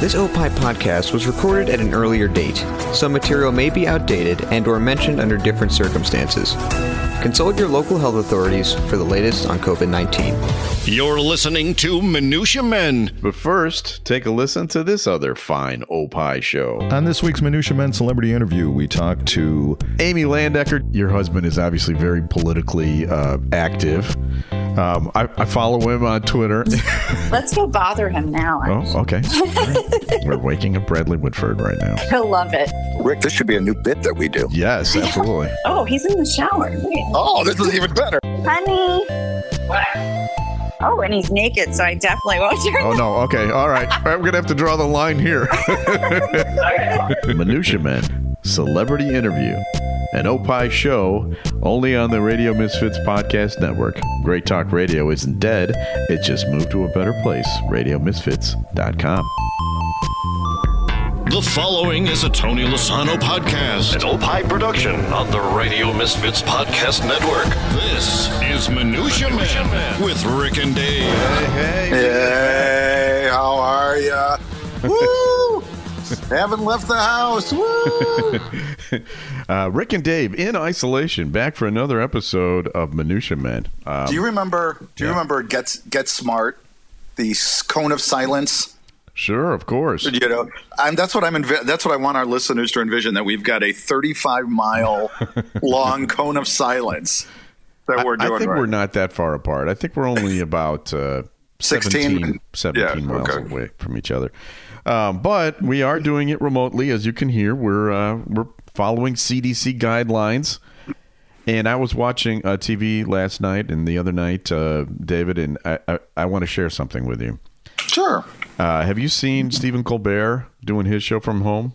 This OPI podcast was recorded at an earlier date. Some material may be outdated and or mentioned under different circumstances. Consult your local health authorities for the latest on COVID-19. You're listening to Minutia Men. But first, take a listen to this other fine OPI show. On this week's Minutia Men celebrity interview, we talked to Amy Landecker. Your husband is obviously very politically uh, active. Um, I, I, follow him on Twitter. Let's go bother him now. Oh, okay. Right. We're waking up Bradley Whitford right now. He'll love it. Rick, this should be a new bit that we do. Yes, absolutely. oh, he's in the shower. Oh, this is even better. Honey. What? Oh, and he's naked, so I definitely won't turn. Oh no. Okay. All right. All right. We're gonna have to draw the line here. Minutia Men, celebrity interview, an Opie show, only on the Radio Misfits podcast network. Great Talk Radio isn't dead; it just moved to a better place. RadioMisfits.com. The following is a Tony Lasano podcast, an Opie production on the Radio Misfits Podcast Network. This is Minutia, Minutia Man, with Rick and Dave. Hey, hey. Hey, how are ya? Haven't left the house. Woo! uh, Rick and Dave in isolation, back for another episode of Minutia Men. Um, do you remember? Do you yeah. remember Get Get Smart, the cone of silence? Sure, of course. You know, and that's what I'm. Envi- that's what I want our listeners to envision. That we've got a 35 mile long cone of silence that we're doing. I think right. we're not that far apart. I think we're only about uh, 17, 17 yeah, miles okay. away from each other. Um, but we are doing it remotely, as you can hear. We're uh, we're following CDC guidelines. And I was watching uh, TV last night and the other night, uh, David, and I, I, I want to share something with you. Sure. Uh, have you seen Stephen Colbert doing his show from home?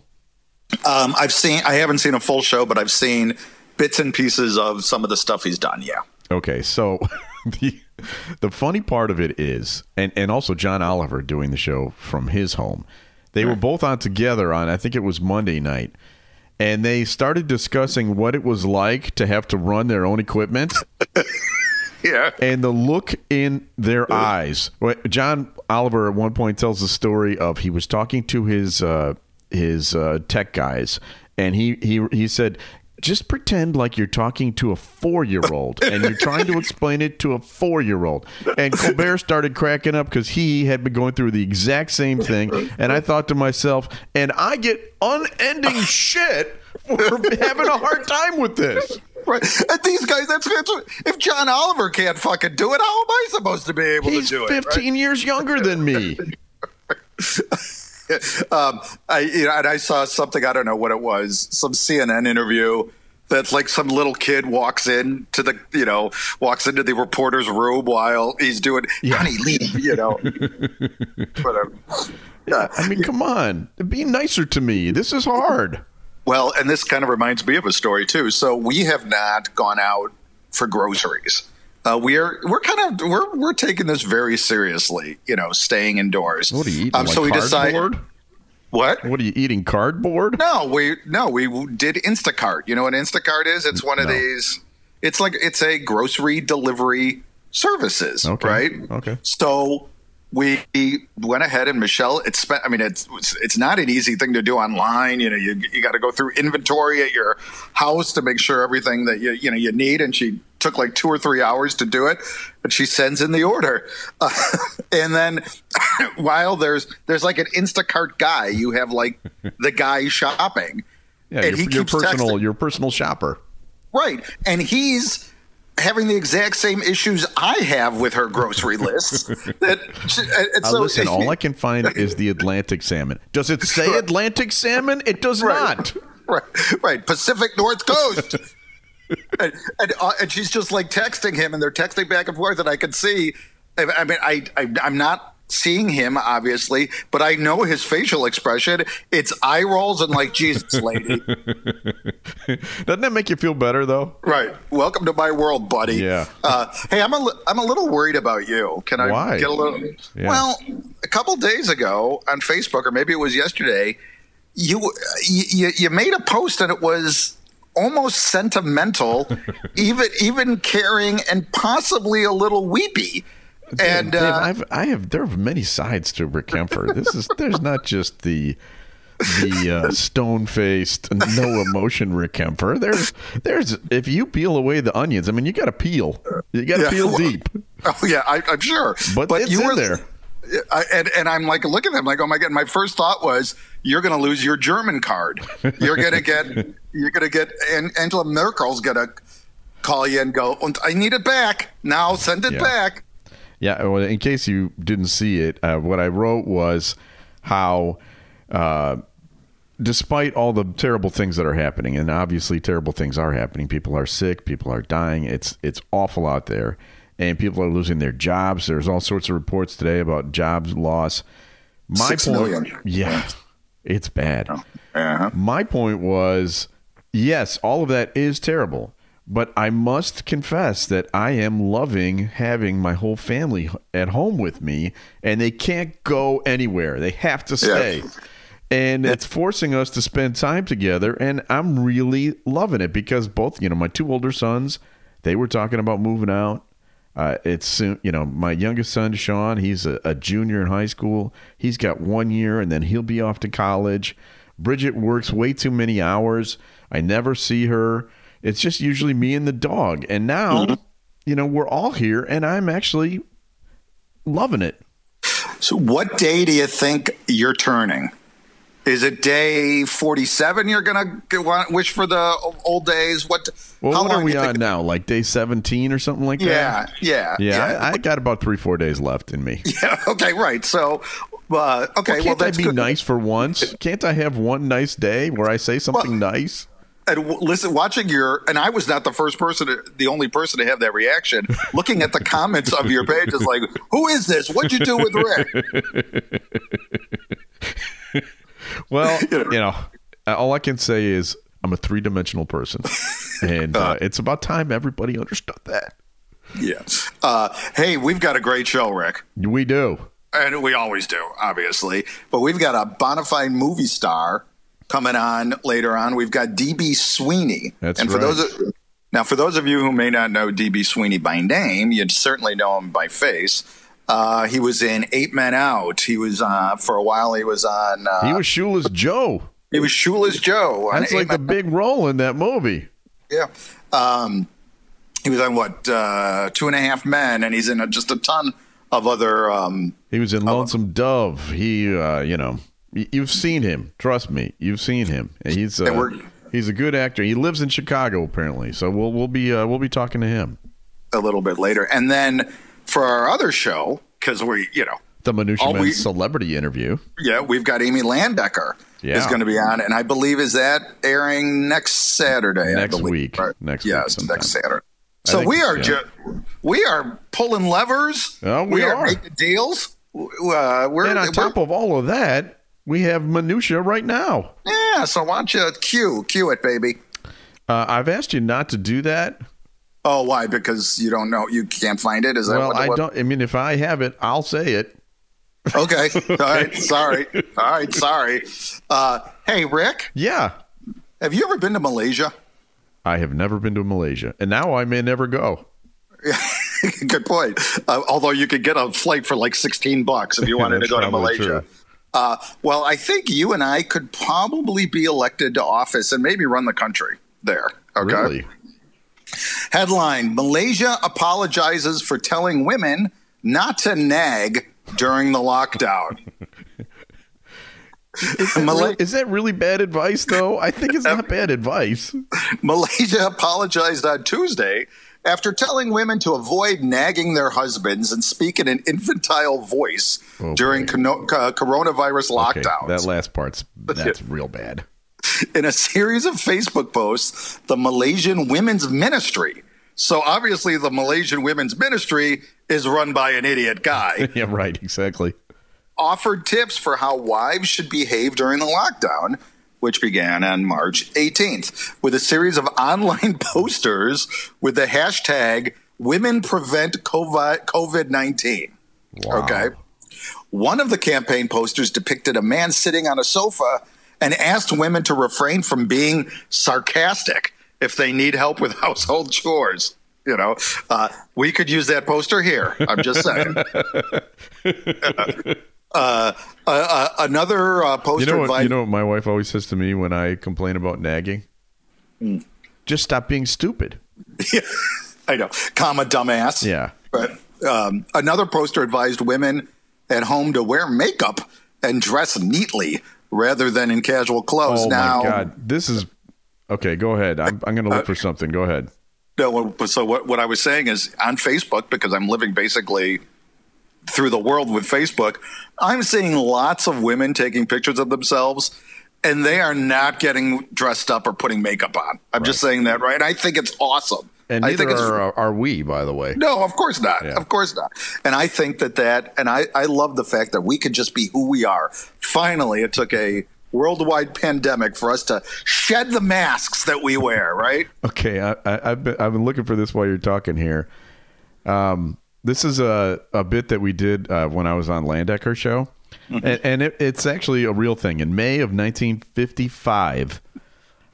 Um, I've seen. I haven't seen a full show, but I've seen bits and pieces of some of the stuff he's done. Yeah. Okay, so the the funny part of it is, and and also John Oliver doing the show from his home. They were both on together on I think it was Monday night, and they started discussing what it was like to have to run their own equipment. yeah. And the look in their eyes. John Oliver at one point tells the story of he was talking to his uh, his uh, tech guys, and he he he said. Just pretend like you're talking to a four year old and you're trying to explain it to a four year old. And Colbert started cracking up because he had been going through the exact same thing. And I thought to myself, and I get unending shit for having a hard time with this. Right. And these guys, that's, that's if John Oliver can't fucking do it, how am I supposed to be able He's to do 15 it? 15 right? years younger than me. um, I, you know, and I saw something, I don't know what it was, some CNN interview that's like some little kid walks in to the, you know, walks into the reporter's room while he's doing, yeah. honey, leave, you know. but, um, yeah. I mean, come on. Be nicer to me. This is hard. Well, and this kind of reminds me of a story too. So we have not gone out for groceries. Uh, we are we're kind of we're we're taking this very seriously. You know, staying indoors. What are you eating? Um, like so we decided. What? What are you eating? Cardboard? No, we no we did Instacart. You know what Instacart is? It's one of no. these. It's like it's a grocery delivery services, okay. right? Okay. So we went ahead and Michelle, it's spent, I mean, it's, it's not an easy thing to do online. You know, you, you got to go through inventory at your house to make sure everything that you, you know, you need. And she took like two or three hours to do it, but she sends in the order. Uh, and then while there's, there's like an Instacart guy, you have like the guy shopping. Yeah, and your, he your personal, texting. your personal shopper. Right. And he's, having the exact same issues I have with her grocery lists. that, uh, so, listen, all I can find is the Atlantic salmon. Does it say. Atlantic salmon? It does right. not. Right, right. Pacific North Coast. and, and, uh, and, she's just like texting him, and they're texting back and forth, and I can see. I mean, I, I I'm not seeing him, obviously, but I know his facial expression. It's eye rolls and like, Jesus, lady. Doesn't that make you feel better, though? Right. Welcome to my world, buddy. Yeah. Uh, hey, I'm a, I'm a little worried about you. Can I Why? get a little? Yeah. Well, a couple days ago on Facebook, or maybe it was yesterday, you, you, you made a post and it was almost sentimental, even even caring, and possibly a little weepy And Dave, uh, I've, I have there are many sides to Rick Kaempfer. This is there's not just the the uh, stone faced, no emotion Rick Kaempfer. There's there's if you peel away the onions, I mean you got to peel. You got to Yeah, peel well, deep. oh yeah, I, I'm sure. But it's in there. I, and and I'm like looking at him like, oh my god. My first thought was, you're going to lose your German card. You're going to get, you're going to get, and Angela Merkel's going to call you and go, and I need it back now. Send it Yeah. back. Yeah, well, in case you didn't see it, uh, what I wrote was how, uh, despite all the terrible things that are happening, and obviously terrible things are happening, people are sick, people are dying. It's it's awful out there, and people are losing their jobs. There's all sorts of reports today about jobs loss. My Six point, million. yeah, it's bad. Uh-huh. My point was yes, all of that is terrible, but I must confess that I am loving having my whole family at home with me, and they can't go anywhere. They have to stay. And it's forcing us to spend time together, and I'm really loving it because both, you know, my two older sons, they were talking about moving out. Uh, it's soon, you know, my youngest son, Sean, he's a, a junior in high school. He's got one year and then he'll be off to college. Bridget works way too many hours. I never see her. It's just usually me and the dog. And now, you know, we're all here and I'm actually loving it. So, what day do you think you're turning? Is it day 47? You're going to wish for the old days? What? Well, how what are we on now? Like day 17 or something like Yeah, that? yeah, Yeah, yeah. I, I got about three, four days left in me. Yeah, okay, right. So, uh, okay, well, Can't I that's be good. nice for once? Can't I have one nice day where I say something nice? And listen, watching your, and I was not the first person, to, the only person to have that reaction. Looking at the comments of your page is like, who is this? What'd you do with Rick? Well, you know, all I can say is I'm a three dimensional person, and uh, it's about time everybody understood that. Yeah. Uh, hey, we've got a great show, Rick. We do. And we always do, obviously. But we've got a bona fide movie star coming on later on. We've got DB Sweeney. That's and for right. those of, now, for those of you who may not know DB Sweeney by name, you'd certainly know him by face. Uh, he was in Eight Men Out. He was uh, for a while. He was on. Uh, He was Shoeless Joe. he was Shoeless Joe. That's like the big role in that movie. yeah. Um, he was on what uh, Two and a Half Men, and he's in a, just a ton of other. Um, He was in Lonesome Dove. He, uh, you know, you've seen him. Trust me, you've seen him. He's uh, he's a good actor. He lives in Chicago apparently. So we'll we'll be uh, we'll be talking to him. a little bit later. And then for our other show, because we, you know, The Minutia celebrity interview. yeah, we've got Amy Landecker Yeah. is going to be on, and I believe is that airing next Saturday. Next week. right? Next week yes, sometime. next Saturday. I So we are yeah. ju- we are pulling levers. Oh, we are, are. making deals. Uh, we're, And on we're- top of all of that, we have minutia right now. yeah. So why don't you cue cue it, baby? Uh, I've asked you not to do that. Oh, why? Because you don't know, you can't find it. Is that Well, what? I what- don't. I mean, if I have it, I'll say it. Okay. All right. Sorry. All right. Sorry. Uh, hey, Rick, Yeah, have you ever been to Malaysia? I have never been to Malaysia, and now I may never go. Good point. Uh, although you could get a flight for like 16 bucks if you wanted to go to Malaysia. true. Uh, well, I think you and I could probably be elected to office and maybe run the country there. Okay. Really? Headline Malaysia apologizes for telling women not to nag during the lockdown. Malay- Is that really bad advice, though? I think it's not bad advice. Malaysia apologized on Tuesday after telling women to avoid nagging their husbands and speak in an infantile voice Oh, during uh, coronavirus Okay, lockdowns. that last part's that's real bad. in a series of Facebook posts, the Malaysian Women's Ministry. So obviously, the Malaysian Women's Ministry is run by an idiot guy. Yeah, right. Exactly. offered tips for how wives should behave during the lockdown, which began on March 18th, with a series of online posters with the hashtag Women Prevent COVID 19. Wow. Okay. One of the campaign posters depicted a man sitting on a sofa and asked women to refrain from being sarcastic if they need help with household chores. You know, uh, we could use that poster here. I'm just saying. uh, uh, uh, another uh, poster. You know what? You know what my wife always says to me when I complain about nagging? Hmm. Just stop being stupid. I know, comma dumbass. Yeah. But um, another poster advised women at home to wear makeup and dress neatly rather than in casual clothes. Oh now, my god, this is okay. Go ahead. I'm, I'm going to look for something. Go ahead. No, so what, what I was saying is on Facebook, because I'm living basically through the world with Facebook, I'm seeing lots of women taking pictures of themselves and they are not getting dressed up or putting makeup on. I'm just saying that, right? I think it's awesome. And I think it's are, are we, by the way. no, of course not. Yeah. Of course not. And I think that that, and I, I love the fact that we could just be who we are. Finally, it took a worldwide pandemic for us to shed the masks that we wear, right? Okay, I, I, I've been I've been looking for this while you're talking here. Um, this is a a bit that we did uh, when I was on Landecker show, and, and it, it's actually a real thing. In May of 1955,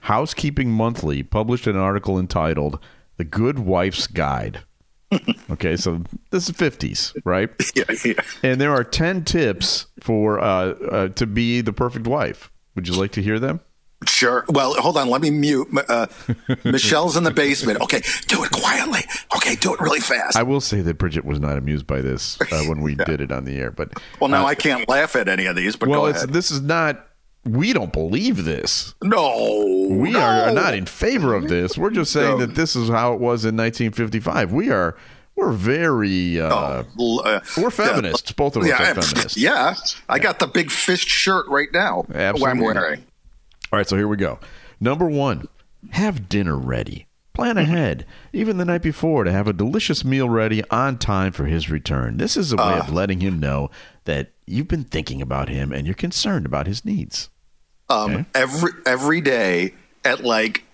Housekeeping Monthly published an article entitled "The Good Wife's Guide." okay, so this is 50s, right? Yeah, yeah. And there are 10 tips for uh, uh, to be the perfect wife. Would you like to hear them? Sure. Well, hold on. Let me mute. Uh, Michelle's in the basement. Okay, do it quietly. Okay, do it really fast. I will say that Bridget was not amused by this uh, when we did it on the air, but well, now uh, I can't laugh at any of these, but well, go it's, this is not. We don't believe this. no, We no. are not in favor of this. We're just saying No. that this is how it was in 1955. We are. We're very. Uh, L- uh, We're feminists. Both of us yeah, are feminists. Yeah, I got the big fist shirt right now. What I'm Absolutely. wearing. All right, so here we go. Number one, have dinner ready. Plan ahead, even the night before, to have a delicious meal ready on time for his return. This is a way of letting him know that you've been thinking about him and you're concerned about his needs. Um, Every every day at like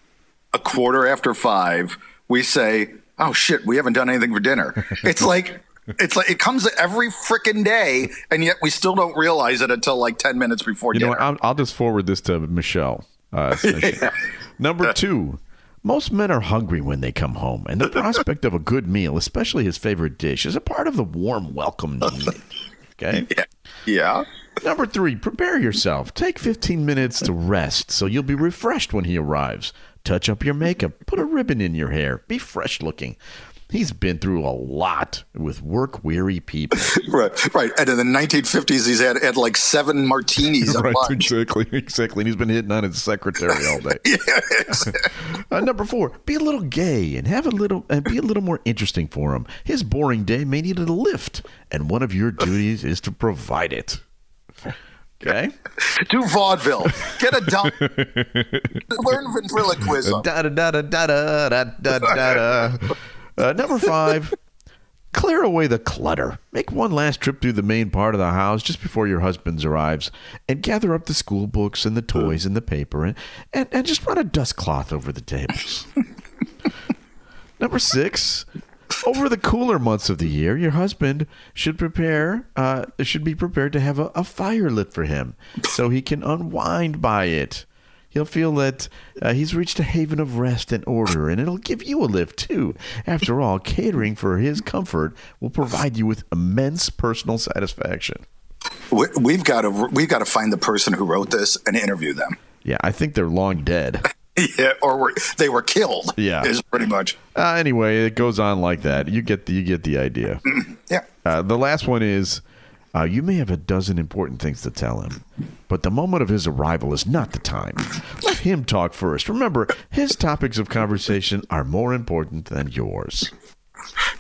a quarter after five, we say, "Oh shit, we haven't done anything for dinner." It's like. It's like it comes every freaking day, and yet we still don't realize it until like ten minutes before You know dinner. what? I'll, I'll just forward this to Michelle. Uh. Number two, most men are hungry when they come home, and the prospect of a good meal, especially his favorite dish, is a part of the warm welcome needed. Okay? yeah, yeah. Number three, prepare yourself. Take 15 minutes to rest so you'll be refreshed when he arrives. Touch up your makeup, put a ribbon in your hair, be fresh looking he's been through a lot with work weary people. right, right. And in the 1950s, he's had, had like seven martinis right. Exactly, exactly. And he's been hitting on his secretary all day. uh, number four, be a little gay and have a little and be a little more interesting for him. His boring day may need a lift, and one of your duties is to provide it. Okay. Do vaudeville. Get a dump. Learn ventriloquism. Da da da da da da da da. Uh, number five, clear away the clutter. Make one last trip through the main part of the house just before your husband arrives, and gather up the school books and the toys and the paper, and and, and just run a dust cloth over the tables. number six. Over the cooler months of the year, your husband should prepare uh, should be prepared to have a, a fire lit for him, so he can unwind by it. He'll feel that uh, he's reached a haven of rest and order, and it'll give you a lift too. After all, catering for his comfort will provide you with immense personal satisfaction. We, we've got to we've got to find the person who wrote this and interview them. Yeah, I think they're long dead. Yeah, or were, they were killed. Yeah. is pretty much. Uh, anyway, it goes on like that. You get the you get the idea. Yeah, Uh, the last one is uh, you may have a dozen important things to tell him, but the moment of his arrival is not the time. Let him talk first. Remember, his topics of conversation are more important than yours.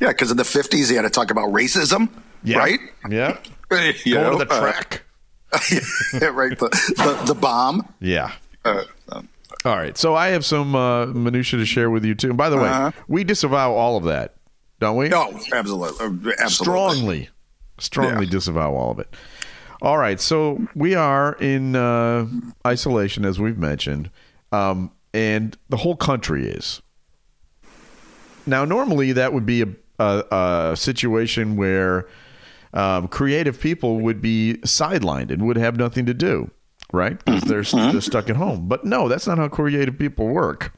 yeah. Because in the 50s, he had to talk about racism. Right. Yeah. Go know, to the uh, track. yeah, right. The, the, the bomb. yeah. Uh, um, All right. So I have some uh, minutia to share with you too. And by the way, Uh-huh. we disavow all of that, don't we? no, absolutely, uh, absolutely. strongly, strongly Yeah. disavow all of it. All right, so we are in uh, isolation, as we've mentioned, um, and the whole country is. Now, normally that would be a, a, a situation where um, creative people would be sidelined and would have nothing to do, right? Because they're, they're stuck at home. But no, that's not how creative people work.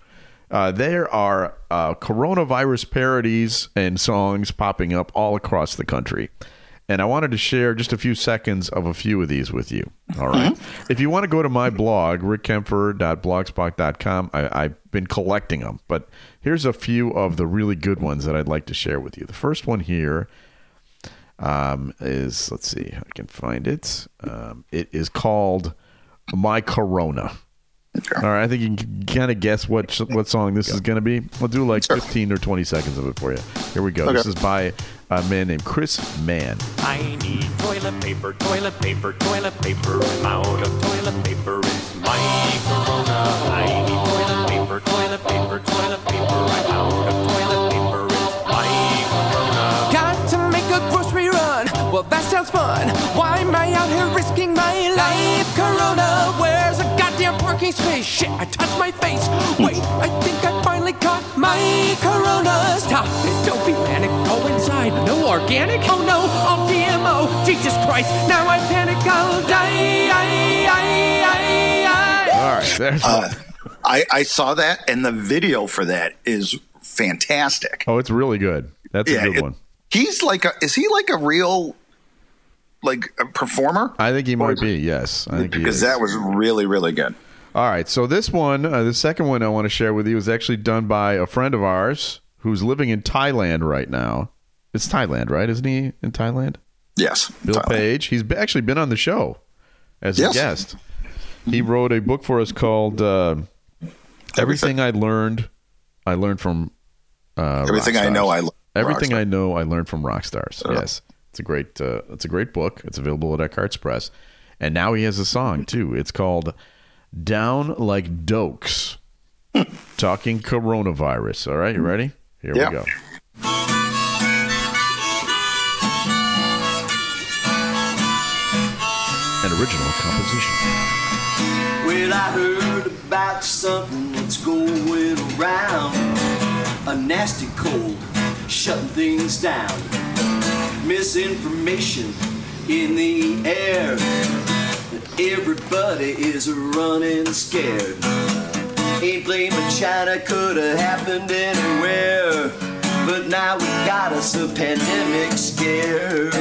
Uh, there are uh, coronavirus parodies and songs popping up all across the country. And I wanted to share just a few seconds of a few of these with you. All right? If you want to go to my blog, rickkaempfer.blogspot.com, I, I've been collecting them. But here's a few of the really good ones that I'd like to share with you. The first one here um, is, let's see, I can find it. Um, it is called My Corona. All right, I think you can kind of guess what what song this is going to be. We'll do like 15 or 20 seconds of it for you. Here we go. This is by a man named Chris Mann. I need toilet paper, toilet paper, toilet paper. I'm out of toilet paper. It's my corona. I need toilet paper, toilet paper, toilet paper. I'm out of toilet paper. It's my corona. Got to make a grocery run. Well, that sounds fun. Why am I out here risking my life? Corona, where's a goddamn parking space? Shit, I touched my face. Wait, I think I finally caught my Corona. Stop it, don't be panic. Go inside. No organic? Oh no, all GMO. Jesus Christ, now I panic. I'll die. I, I, I, I. All right, there's Uh, I, I saw that, and the video for that is fantastic. Oh, it's really good. That's a good it- one. He's like a is he like a real like a performer? I think he might be. Yes, I think he because is. that was really really good. All right, so this one, uh, the second one I want to share with you is actually done by a friend of ours who's living in Thailand right now. It's Thailand, right? Isn't he in Thailand? Yes, Bill Tyler. Page. He's actually been on the show as Yes. a guest. He wrote a book for us called uh, "Everything I Learned." I learned from uh, Everything I know. I learned from everything I know I learned from rock stars. Yes, it's a great uh, it's a great book. It's available at Eckhartz Press, and now he has a song too. It's called "Down Like Dokes," talking coronavirus. All right, you ready? Here Yeah. we go. An original composition. Well, I heard about something that's going around. A nasty cold shutting things down. Misinformation in the air. Everybody is running scared. Ain't blaming China, could have happened anywhere. But now we got us a pandemic scared.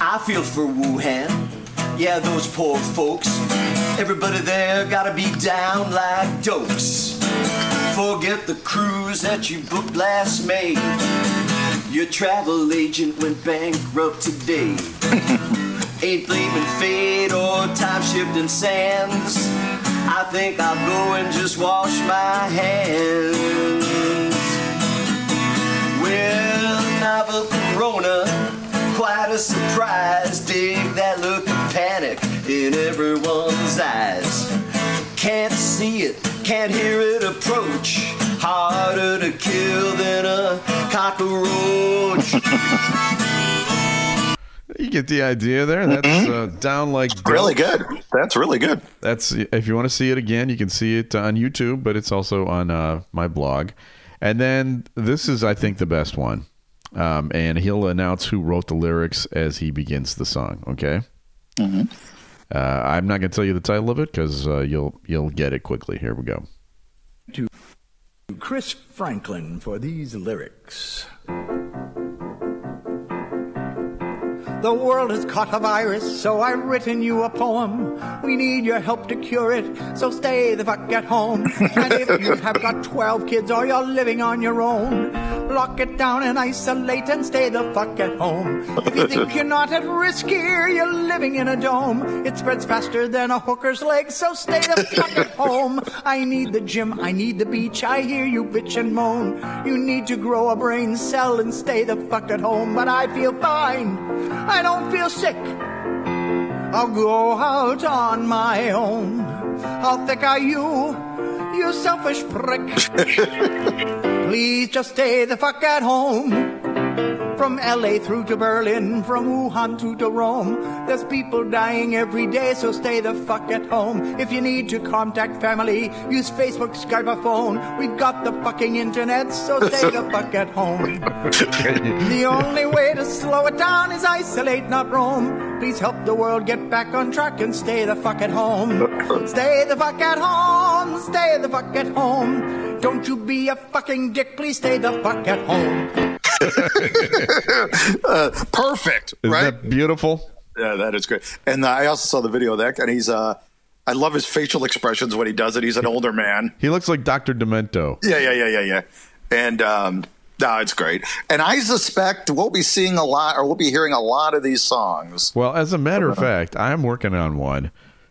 I feel for Wuhan. Yeah, those poor folks. Everybody there gotta be down like dokes. Forget the cruise that you booked last May. Your travel agent went bankrupt today. Ain't blaming fate or time shifting sands. I think I'll go and just wash my hands. Well, novel corona, quite a surprise. Dig that look of panic in everyone's eyes. Can't see it, can't hear it approach. Harder to kill than a cockroach. You get the idea there. That's uh, down like Mm-hmm. Really good. That's really good. That's if you want to see it again, you can see it on YouTube, but it's also on uh, my blog. And then this is, I think, the best one. Um, and he'll announce who wrote the lyrics as he begins the song. Okay. Uh, I'm not going to tell you the title of it because uh, you'll you'll get it quickly. Here we go. to Chris Franklin for these lyrics. The world has caught a virus, so I've written you a poem. We need your help to cure it, so stay the fuck at home. and if you have got 12 kids or you're living on your own, lock it down and isolate and stay the fuck at home. If you think you're not at risk here, you're living in a dome. It spreads faster than a hooker's leg, so stay the fuck at home. I need the gym, I need the beach, I hear you bitch and moan. You need to grow a brain cell and stay the fuck at home, but I feel fine. I don't feel sick. I'll go out on my own. How thick are you, you selfish prick? Please just stay the fuck at home. From LA through to Berlin, from Wuhan through to Rome. There's people dying every day, so stay the fuck at home. If you need to contact family, use Facebook, Skype, or phone. We've got the fucking internet, so stay the fuck at home. The only way to slow it down is isolate, not roam. Please help the world get back on track and stay the fuck at home. Stay the fuck at home. Stay the fuck at home. Don't you be a fucking dick. Please stay the fuck at home. Uh, perfect, Isn't right? that beautiful? Yeah, that is great. And uh, I also saw the video of that, and he's uh, I love his facial expressions when he does it. He's an older man. He looks like Dr. Demento. Yeah, yeah, yeah, yeah, yeah. And um, no, it's great. And I suspect we'll be seeing a lot, or we'll be hearing a lot of these songs. Well, as a matter of fact, I'm working on one.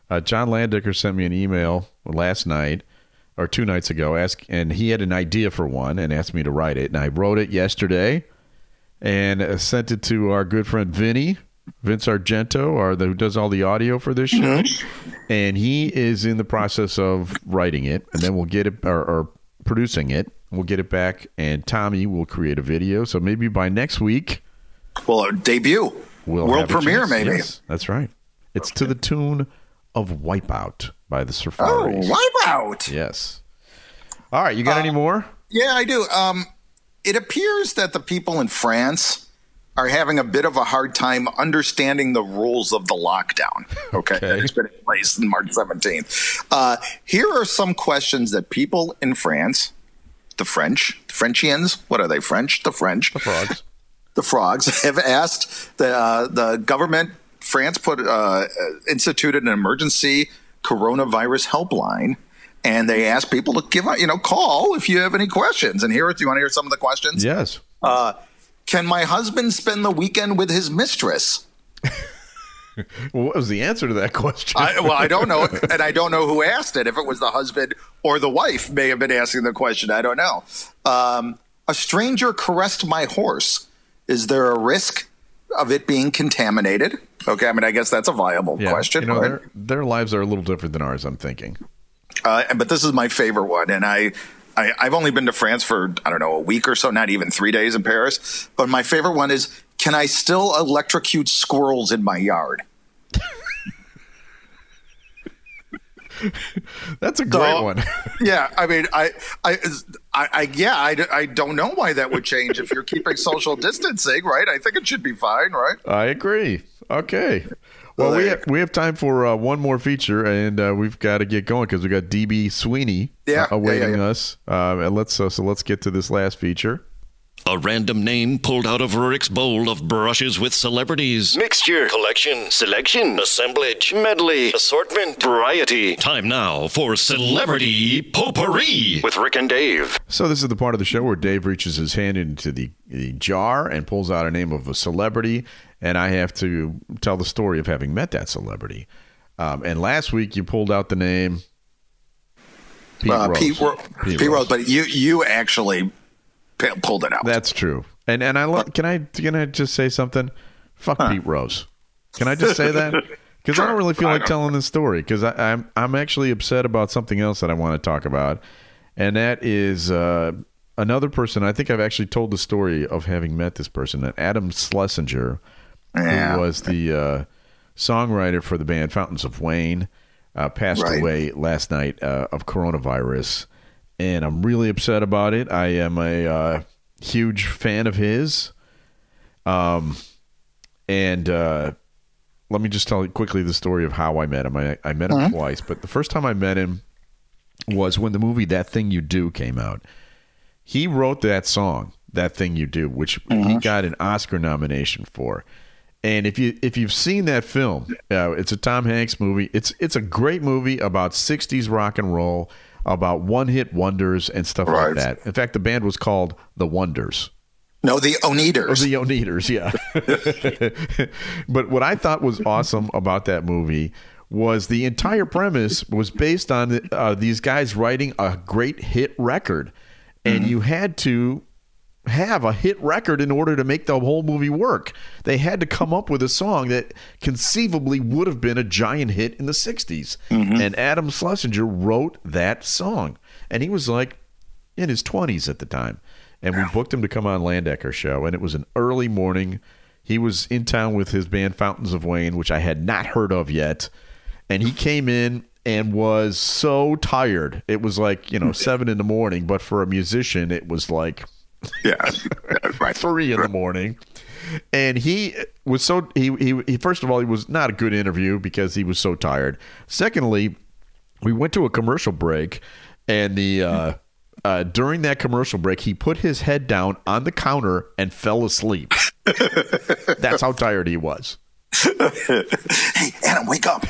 Uh, John Landecker sent me an email last night or two nights ago, ask, and he had an idea for one and asked me to write it. And I wrote it yesterday and uh, sent it to our good friend Vinny, Vince Argento, our, the, who does all the audio for this show. And he is in the process of writing it, and then we'll get it or, or producing it. We'll get it back, and Tommy will create a video. So maybe by next week, Well, debut, we'll world premiere, maybe. Yes, that's right. It's to the tune of "Wipeout" by the Oh, Surfaris. Wipeout! Yes. All right, you got any more? Yeah, I do. Um, it appears that the people in France are having a bit of a hard time understanding the rules of the lockdown. Okay, Okay. it's been in place in March 17th. Uh, here are some questions that people in France, the French, the Frenchians, what are they? French, the French, The frogs. the frogs have asked the uh, the government. France put uh, instituted an emergency coronavirus helpline, and they asked people to give out, you know, call if you have any questions. And here, do you want to hear some of the questions? Yes. Uh, can my husband spend the weekend with his mistress? What was the answer to that question? I, well, I don't know, and I don't know who asked it. If it was the husband or the wife, may have been asking the question. I don't know. Um, a stranger caressed my horse. Is there a risk of it being contaminated? Okay, I mean, I guess that's a viable yeah, question. You know, right? their, their lives are a little different than ours. I'm thinking. Uh, but this is my favorite one, and I, I I've only been to France for I don't know a week or so, not even three days in Paris. But my favorite one is: Can I still electrocute squirrels in my yard? That's a great So- one. yeah, I mean, I, I, I, I yeah, I, I don't know why that would change if you're keeping social distancing, right? I think it should be fine, right? I agree. Okay. Well, we have, we have time for uh, one more feature, and uh, we've got to get going because we got DB Sweeney Yeah, uh, yeah, awaiting yeah, yeah. us. Uh, and let's uh, so let's get to this last feature. A random name pulled out of Rurik's bowl of brushes with celebrities. Mixture, collection, selection, assemblage, medley, assortment, variety. Time now for Celebrity Potpourri with Rick and Dave. So this is the part of the show where Dave reaches his hand into the, the jar and pulls out a name of a celebrity, and I have to tell the story of having met that celebrity. Um, and last week you pulled out the name Pete uh, Rose. Pete, Ro- Pete Pete Rose. Rose, but you you actually p- pulled it out. That's true. And and I lo- can I can I just say something? Fuck Pete Rose. Can I just say that? Because I don't really feel like telling this story. Because I'm I'm actually upset about something else that I want to talk about, and that is uh, another person. I think I've actually told the story of having met this person, Adam Schlesinger, Yeah. who was the uh, songwriter for the band Fountains of Wayne. Uh, passed Right. away last night uh, of coronavirus, and I'm really upset about it. I am a uh, huge fan of his. Um, and uh, let me just tell you quickly the story of how I met him. I, I met him twice, but the first time I met him was when the movie That Thing You Do came out. He wrote that song, That Thing You Do, which he got an Oscar nomination for. And if you if you've seen that film, uh, it's a Tom Hanks movie. It's it's a great movie about '60s rock and roll, about one hit wonders and stuff like that. In fact, the band was called the Wonders. no, the Or the Oneders, yeah. but what I thought was awesome about that movie was the entire premise was based on uh, these guys writing a great hit record, and you had to have a hit record in order to make the whole movie work. They had to come up with a song that conceivably would have been a giant hit in the 60s. Mm-hmm. And Adam Schlesinger wrote that song. And he was like in his 20s at the time. and we booked him to come on Landecker show, and it was an early morning. He was in town with his band Fountains of Wayne, which I had not heard of yet, and he came in and was so tired. It was like you know seven in the morning, but for a musician, it was like yeah, right. three in the morning. And he was so he, he he first of all he was not a good interview because he was so tired. Secondly, we went to a commercial break, and the uh, uh, during that commercial break, he put his head down on the counter and fell asleep. That's how tired he was. hey, Adam, wake up.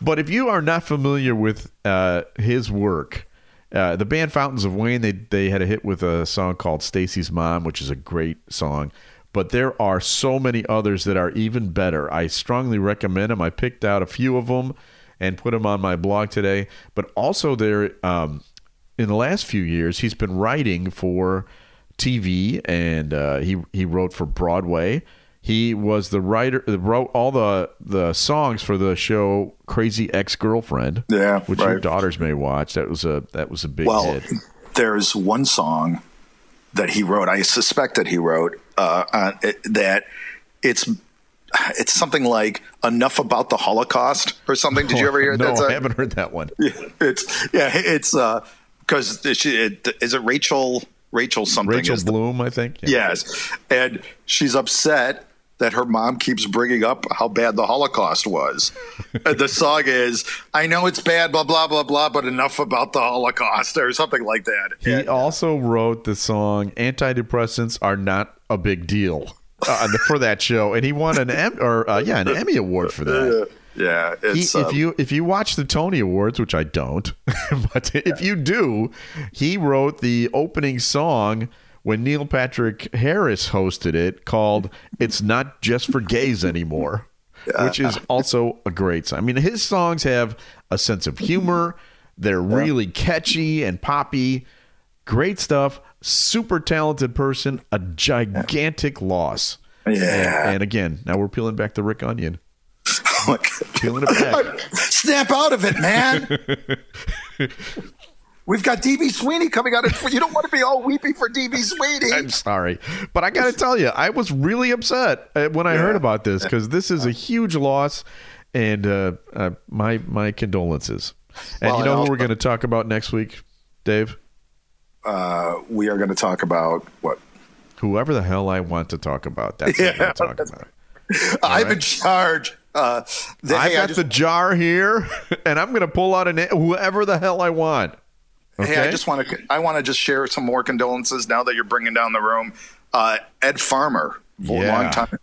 But if you are not familiar with uh, his work, uh, the band Fountains of Wayne, they they had a hit with a song called "Stacy's Mom," which is a great song. But there are so many others that are even better. I strongly recommend them. I picked out a few of them and put them on my blog today. But also, there um, in the last few years, he's been writing for TV, and uh, he he wrote for Broadway. He was the writer uh, wrote all the the songs for the show Crazy Ex Girlfriend. Yeah, which your daughters may watch. That was a that was a big Well, hit. there's one song that he wrote. I suspect that he wrote uh, on it, that it's it's something like "Enough About the Holocaust" or something. Did you ever hear no, that? I haven't heard that one. It's yeah, it's uh, because it, is it Rachel Rachel something? Rachel is the- Bloom, I think. Yes, and she's upset that her mom keeps bringing up how bad the Holocaust was. and the song is, "I know it's bad, blah blah blah blah, but enough about the Holocaust," or something like that. He also wrote the song "Antidepressants Are Not a Big Deal" uh, for that show, and he won an em- or uh, yeah an Emmy award for that. Yeah, He, it's if um, you if you watch the Tony Awards, which I don't, but if you do, he wrote the opening song when Neil Patrick Harris hosted it, called "It's Not Just for Gays Anymore," which is also a great song. I mean, his songs have a sense of humor. They're really catchy and poppy. Great stuff. Super talented person. A gigantic loss. Yeah. And, and again, now we're peeling back the Rick Onion. Oh peeling it back. snap out of it, man. We've got DB Sweeney coming out. Of, you don't want to be all weepy for DB Sweeney. I'm sorry, but I got to tell you, I was really upset uh, when I heard about this because this is a huge loss, and uh, uh, my my condolences. And Well, you know and who we're going to talk about next week, Dave? Uh, we are going to talk about what Whoever the hell I want to talk about. That's what I'm going to talk about. I'm in charge. Uh, the- I've hey, I got just- the jar here, and I'm going to pull out an whoever the hell I want. Hey, I just want to. I want to just share some more condolences now that you're bringing down the room. Uh, Ed Farmer, Yeah. long time,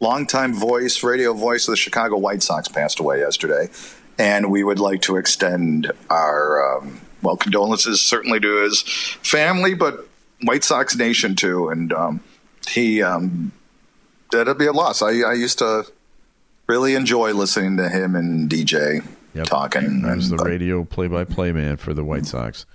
long time voice, radio voice of the Chicago White Sox, passed away yesterday, and we would like to extend our um, well condolences certainly to his family, but White Sox Nation too. And um, he, um, that'd be a loss. I, I used to really enjoy listening to him and DJ talking. I was the uh, radio play-by-play man for the White Sox.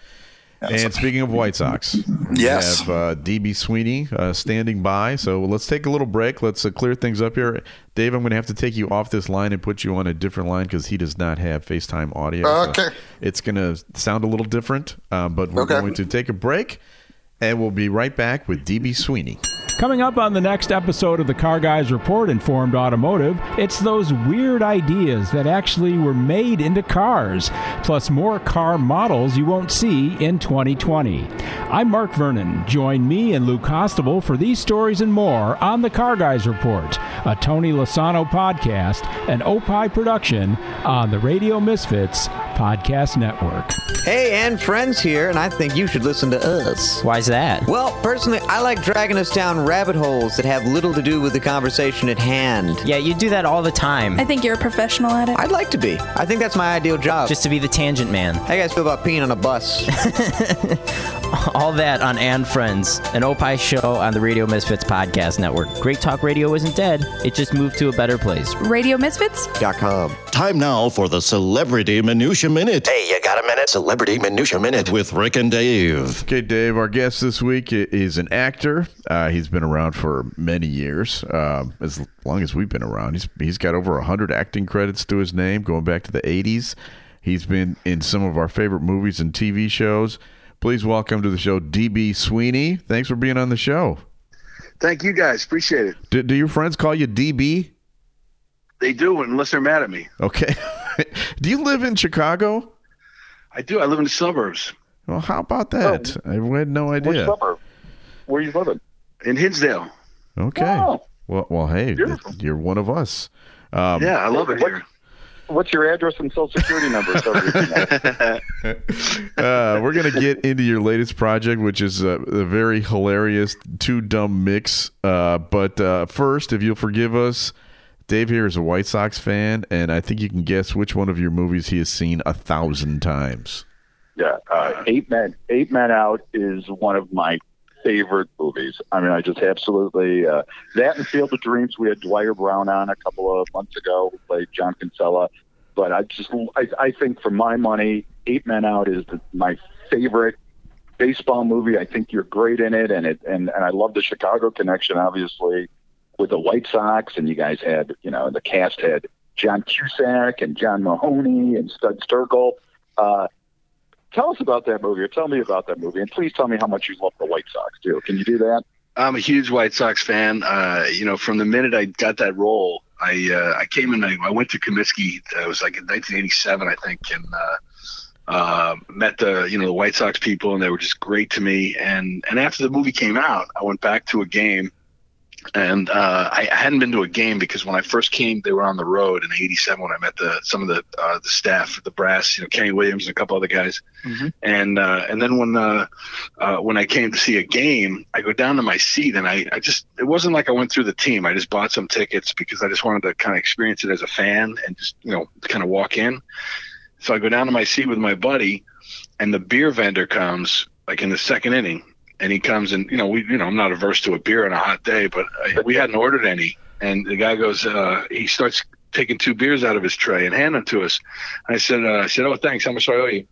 And speaking of White Sox, we have uh, DB Sweeney uh, standing by. So let's take a little break. Let's uh, clear things up here. Dave, I'm going to have to take you off this line and put you on a different line because he does not have FaceTime audio. So Okay. it's going to sound a little different, uh, but we're Okay. going to take a break, and we'll be right back with DB Sweeney. Coming up on the next episode of the Car Guys Report Informed Automotive, it's those weird ideas that actually were made into cars, plus more car models you won't see in 2020. I'm Mark Vernon. Join me and Lou Costable for these stories and more on the Car Guys Report, a Tony Lasano podcast, an Opie production on the Radio Misfits Podcast Network. Hey, and friends here, and I think you should listen to us. Why's that? Well, personally, I like dragging us down rabbit holes that have little to do with the conversation at hand. Yeah, you do that all the time. I think you're a professional at it. I'd like to be. I think that's my ideal job. Just to be the tangent man. How you guys feel about peeing on a bus? All that on And Friends, an Opie show on the Radio Misfits Podcast Network. Great Talk Radio isn't dead, it just moved to a better place. Radio Misfits? .com. Time now for the Celebrity Minutia Minute. Hey, you got a minute? Celebrity Minutia Minute with Rick and Dave. Okay, Dave, our guest this week is an actor. Uh, he's been around for many years, um, as long as we've been around. He's he's got over 100 acting credits to his name, going back to the 80s. He's been in some of our favorite movies and TV shows. Please welcome to the show DB Sweeney. Thanks for being on the show. Thank you guys. Appreciate it. Do, do your friends call you DB? They do, unless they're mad at me. Okay. do you live in Chicago? I do. I live in the suburbs. Well, how about that? I had no Which idea. suburb? Where you living? In Hinsdale. Okay. Oh. Well, well, hey, Beautiful. you're one of us. Um, yeah, I love it here. What's your address and social security number? So we can- uh, we're gonna get into your latest project, which is uh, a very hilarious two dumb mix. Uh, but uh, first, if you'll forgive us, Dave here is a White Sox fan, and I think you can guess which one of your movies he has seen a thousand times. Yeah, uh, Eight Men. Eight Men Out is one of my favorite movies. I mean, I just absolutely uh, that and Field of Dreams. We had Dwier Brown on a couple of months ago, who played John Kinsella. But I just, I, I think for my money, Eight Men Out is the, my favorite baseball movie. I think you're great in it, and it, and and I love the Chicago connection, obviously, with the White Sox. And you guys had, you know, the cast had John Cusack and John Mahoney and Studs Terkel. Uh, tell us about that movie, or tell me about that movie, and please tell me how much you love the White Sox too. Can you do that? I'm a huge White Sox fan. Uh, you know, from the minute I got that role, I uh, I came in. I, I went to Comiskey. Uh, it was like in 1987, I think, and uh, uh, met the you know the White Sox people, and they were just great to me. And and after the movie came out, I went back to a game, and uh, I, hadn't been to a game because when I first came, they were on the road in '87 when I met the some of the uh, the staff, the brass, you know, Kenny Williams and a couple other guys. And uh, and then when uh, uh, when I came to see a game, I go down to my seat and I, I just it wasn't like I went through the team. I just bought some tickets because I just wanted to kind of experience it as a fan and just you know kind of walk in. So I go down to my seat with my buddy, and the beer vendor comes like in the second inning, and he comes and you know we you know I'm not averse to a beer on a hot day, but I, we hadn't ordered any, and the guy goes uh, he starts taking two beers out of his tray and handing them to us. I said uh, I said oh thanks how much do I owe you?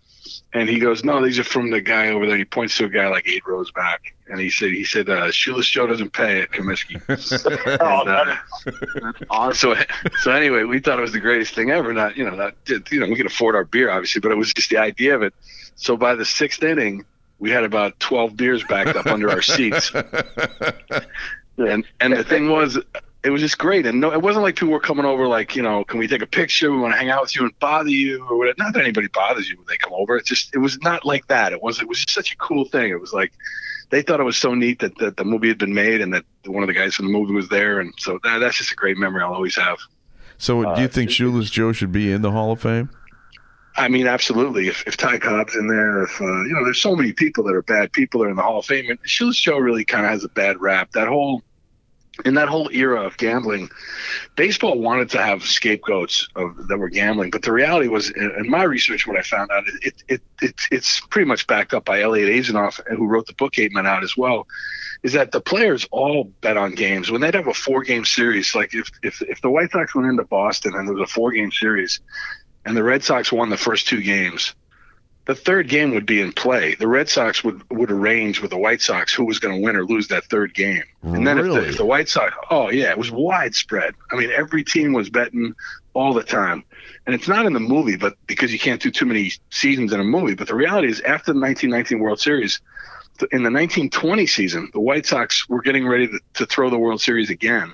And he goes, no, these are from the guy over there. He points to a guy like eight rows back, and he said, he said, uh, Shoeless Joe doesn't pay at Comiskey. and, uh, So, so anyway, we thought it was the greatest thing ever. Not, you know, not, you know, we could afford our beer, obviously, but it was just the idea of it. So by the sixth inning, we had about twelve beers backed up under our seats. And and the thing was, it was just great. And no, it wasn't like people were coming over like, you know, can we take a picture? We want to hang out with you and bother you or whatever. Not that anybody bothers you when they come over. It's just it was not like that. It was it was just such a cool thing. It was like they thought it was so neat that, that the movie had been made and that one of the guys from the movie was there. And so that, that's just a great memory I'll always have. So, Uh, do you think Shoeless Joe should be in the Hall of Fame? I mean, absolutely. If, if Ty Cobb's in there, if uh, you know, there's so many people that are bad people that are in the Hall of Fame, and Shoeless Joe really kind of has a bad rap. That whole in that whole era of gambling, baseball wanted to have scapegoats of, that were gambling, but the reality was, in, my research, what I found out, it, it, it it's pretty much backed up by Eliot Asinof, who wrote the book Eight Men Out as well. Is that the players all bet on games when they'd have a four game series? Like if, if if the White Sox went into Boston and there was a four game series, and the Red Sox won the first two games, the third game would be in play. The Red Sox would, would arrange with the White Sox who was going to win or lose that third game. And then if, the, if the White Sox, oh yeah, it was widespread. I mean, every team was betting all the time. And it's not in the movie, but because you can't do too many seasons in a movie. But the reality is, after the 1919 World Series, in the 1920 season, the White Sox were getting ready to, to throw the World Series again.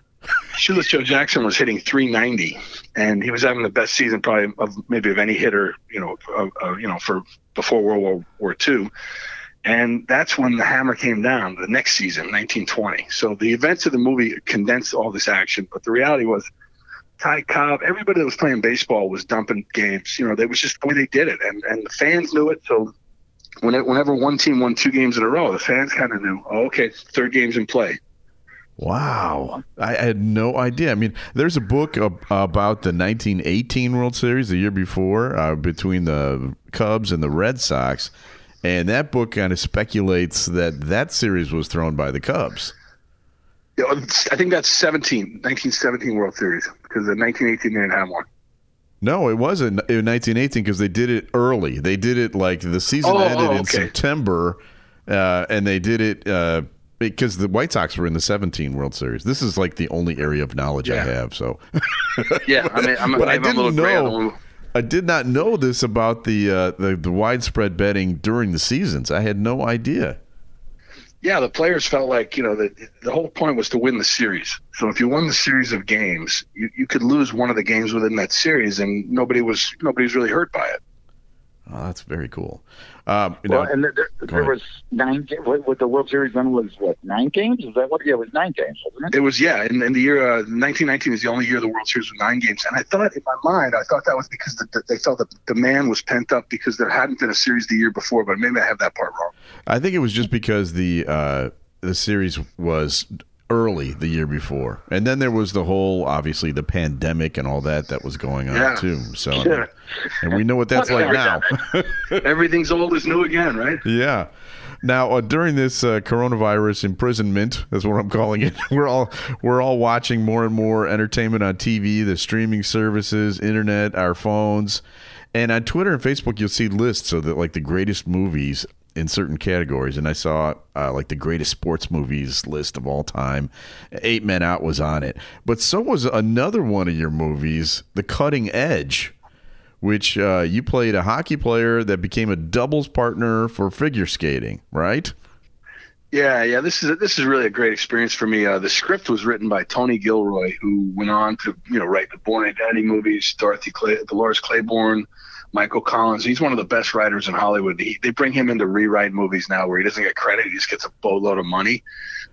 Shoeless Joe Jackson was hitting 390, and he was having the best season probably of maybe of any hitter, you know, of, you know, for before World War War II. And that's when the hammer came down the next season, 1920. So the events of the movie condensed all this action, but the reality was Ty Cobb, everybody that was playing baseball was dumping games. You know, that was just the way they did it, and and the fans knew it. So whenever one team won two games in a row, the fans kind of knew, oh, okay, third game's in play. Wow, I had no idea. I mean, there's a book ab- about the 1918 World Series, the year before, uh, between the Cubs and the Red Sox, and that book kind of speculates that that series was thrown by the Cubs. Yeah, it's- I think that's 17, 1917 World Series because the 1918 they didn't have one. No, it wasn't in 1918 because they did it early. They did it like the season Oh, ended oh, in. September, uh, and they did it uh, because the White Sox were in the 17 World Series. This is like the only area of knowledge I have. So, Yeah, I mean, I'm, But I I'm didn't gray on know- I did not know this about the, uh, the the widespread betting during the seasons. I had no idea. Yeah, the players felt like you know the the whole point was to win the series. So if you won the series of games, you, you could lose one of the games within that series, and nobody was nobody was really hurt by it. Oh, that's very cool. Um, you well, know, and there, there, go there ahead. was nine. ga- What, what the World Series then was what nine games? Is that what? Yeah, it was nine games, wasn't it? It was yeah, in, in the year uh, 1919 is the only year the World Series was nine games, and I thought in my mind I thought that was because the, the, they felt that the demand was pent up because there hadn't been a series the year before, but maybe I have that part wrong. I think it was just because the uh, the series was early the year before, and then there was the whole obviously the pandemic and all that that was going on Yeah. too. So, Yeah. and we know what that's like now. Everything's old is new again, right? Yeah. Now, uh, during this uh, coronavirus imprisonment, that's what I'm calling it. We're all we're all watching more and more entertainment on TV, the streaming services, internet, our phones, and on Twitter and Facebook, you'll see lists of the, like the greatest movies in certain categories. And I saw uh, like the greatest sports movies list of all time. Eight Men Out was on it, but so was another one of your movies, The Cutting Edge which uh, you played a hockey player that became a doubles partner for figure skating, right? Yeah, yeah. This is this is really a great experience for me. Uh, the script was written by Tony Gilroy, who went on to you know write the Bourne Identity movies, Dorothy Clay, Dolores Claiborne, Michael Collins. He's one of the best writers in Hollywood. He, they bring him in to rewrite movies now where he doesn't get credit; he just gets a boatload of money.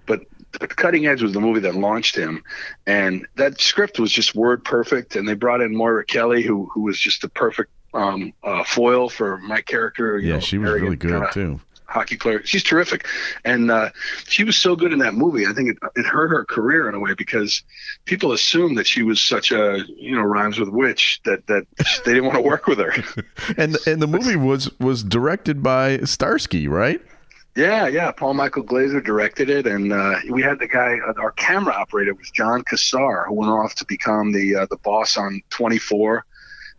But the Cutting Edge was the movie that launched him, and that script was just word perfect. And they brought in Moira Kelly, who who was just the perfect um, uh, foil for my character. you Yeah, know, she was really good kinda- too. Hockey player. She's terrific, and uh, she was so good in that movie. I think it, it hurt her career in a way because people assumed that she was such a you know rhymes with witch that that they didn't want to work with her. And and the movie was was directed by Starsky, right? Yeah, yeah. Paul Michael Glaser directed it, and uh, we had the guy, uh, our camera operator was Jon Cassar, who went off to become the uh, the boss on 24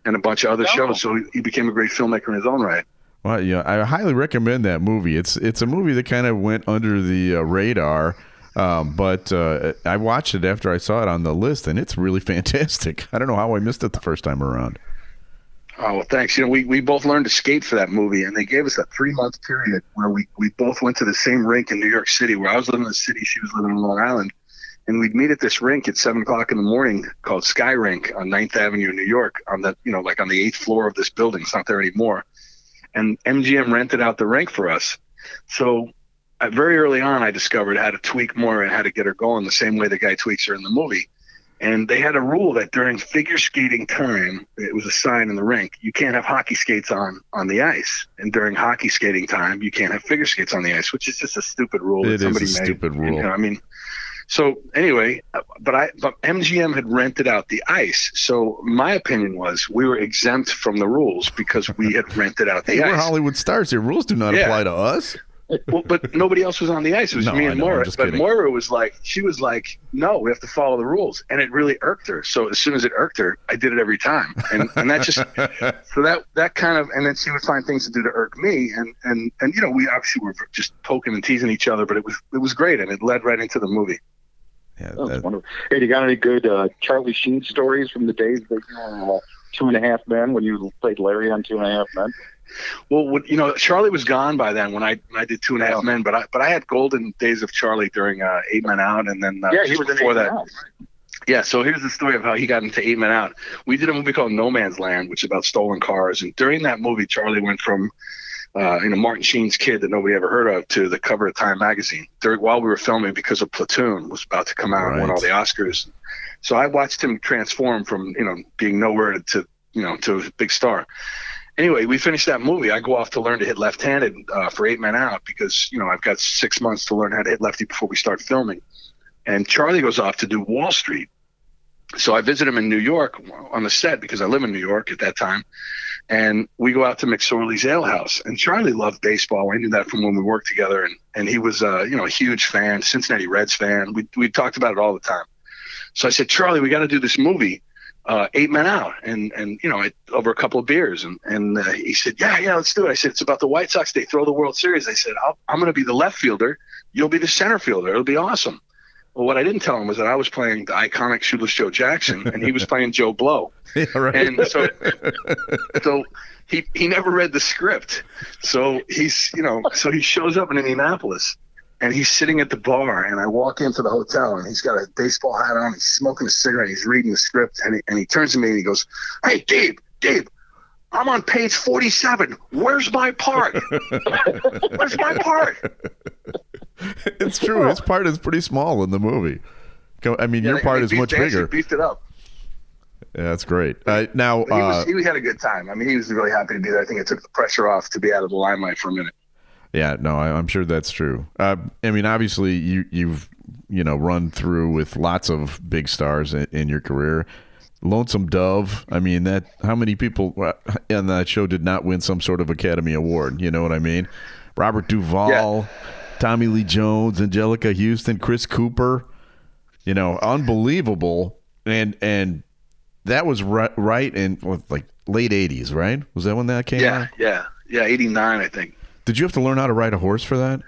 and a bunch of other shows. So he, he became a great filmmaker in his own right. Well, yeah, I highly recommend that movie. It's it's a movie that kind of went under the uh, radar. Um, but uh, I watched it after I saw it on the list, and it's really fantastic. I don't know how I missed it the first time around. Oh, well, thanks. You know, we, we both learned to skate for that movie, and they gave us a three month period where we, we both went to the same rink in New York City, where I was living in the city, she was living in Long Island. And we'd meet at this rink at seven o'clock in the morning called Sky Rink on 9th Avenue in New York, on the, you know, like on the eighth floor of this building. It's not there anymore. And MGM rented out the rink for us. So uh, very early on, I discovered how to tweak Moira and how to get her going the same way the guy tweaks her in the movie. And they had a rule that during figure skating time, it was a sign in the rink, you can't have hockey skates on on the ice. And during hockey skating time, you can't have figure skates on the ice, which is just a stupid rule. It that is a made. stupid rule. You know, I mean, so anyway, but I but MGM had rented out the ice. So my opinion was we were exempt from the rules because we had rented out the Hey, ice. we're Hollywood stars here. Rules do not Yeah. apply to us. well, but nobody else was on the ice. It was No, me and know, Moira. But kidding. Moira was like, she was like, no, we have to follow the rules, and it really irked her. So as soon as it irked her, I did it every time, and and that just so that that kind of, and then she would find things to do to irk me, and and and you know, we obviously were just poking and teasing each other, but it was it was great, and it led right into the movie. Yeah, That's wonderful. Hey, you got any good uh, Charlie Sheen stories from the days that you were uh, Two and a Half Men when you played Larry on Two and a Half Men? Well, what, you know, Charlie was gone by then when I when I did Two and a Half Oh. Men, but I but I had golden days of Charlie during uh, Eight Men Out, and then uh, yeah, he was before Eight that. Men Out. Yeah, so here's the story of how he got into Eight Men Out. We did a movie called No Man's Land, which is about stolen cars, and during that movie, Charlie went from uh, you know Martin Sheen's kid that nobody ever heard of to the cover of Time magazine. During while we were filming, because of Platoon was about to come out and won Right. all the Oscars, so I watched him transform from you know being nowhere to you know to a big star. Anyway, we finished that movie. I go off to learn to hit left-handed uh, for Eight Men Out because you know I've got six months to learn how to hit lefty before we start filming. And Charlie goes off to do Wall Street. So I visit him in New York on the set because I live in New York at that time. And we go out to McSorley's Ale House. And Charlie loved baseball. I knew that from when we worked together. And, and he was, uh, you know, a huge fan, Cincinnati Reds fan. We, we talked about it all the time. So I said, Charlie, we got to do this movie, uh, Eight Men Out. And, and you know, over a couple of beers. And, and uh, he said, yeah, yeah, let's do it. I said, it's about the White Sox. They throw the World Series. I said, I'll, I'm going to be the left fielder. You'll be the center fielder. It'll be awesome. Well, what I didn't tell him was that I was playing the iconic Shoeless Joe Jackson, and he was playing Joe Blow. Yeah, right. And so, so he he never read the script. So he's you know so he shows up in Indianapolis, and he's sitting at the bar, and I walk into the hotel, and he's got a baseball hat on, he's smoking a cigarette, he's reading the script, and he, and he turns to me and he goes, "Hey, Dave, Dave." I'm on page 47. Where's my part? Where's my part? it's true. His part is pretty small in the movie. I mean, Yeah, your part is beefed- much bigger. Beefed it up. Yeah, that's great. Uh, now, he, was, uh, he had a good time. I mean, he was really happy to be there. I think it took the pressure off to be out of the limelight for a minute. yeah, no, I, I'm sure that's true. Uh, I mean, obviously, you you've you know run through with lots of big stars in, in your career. Lonesome Dove. I mean, that how many people on that show did not win some sort of Academy Award? You know what I mean? Robert Duvall, Tommy Lee Jones, Anjelica Huston, Chris Cooper. You know, unbelievable. And and that was right, right in what, like late '80s, right? Was that when that came Yeah, out? yeah, yeah. 89, I think. Did you have to learn how to ride a horse for that?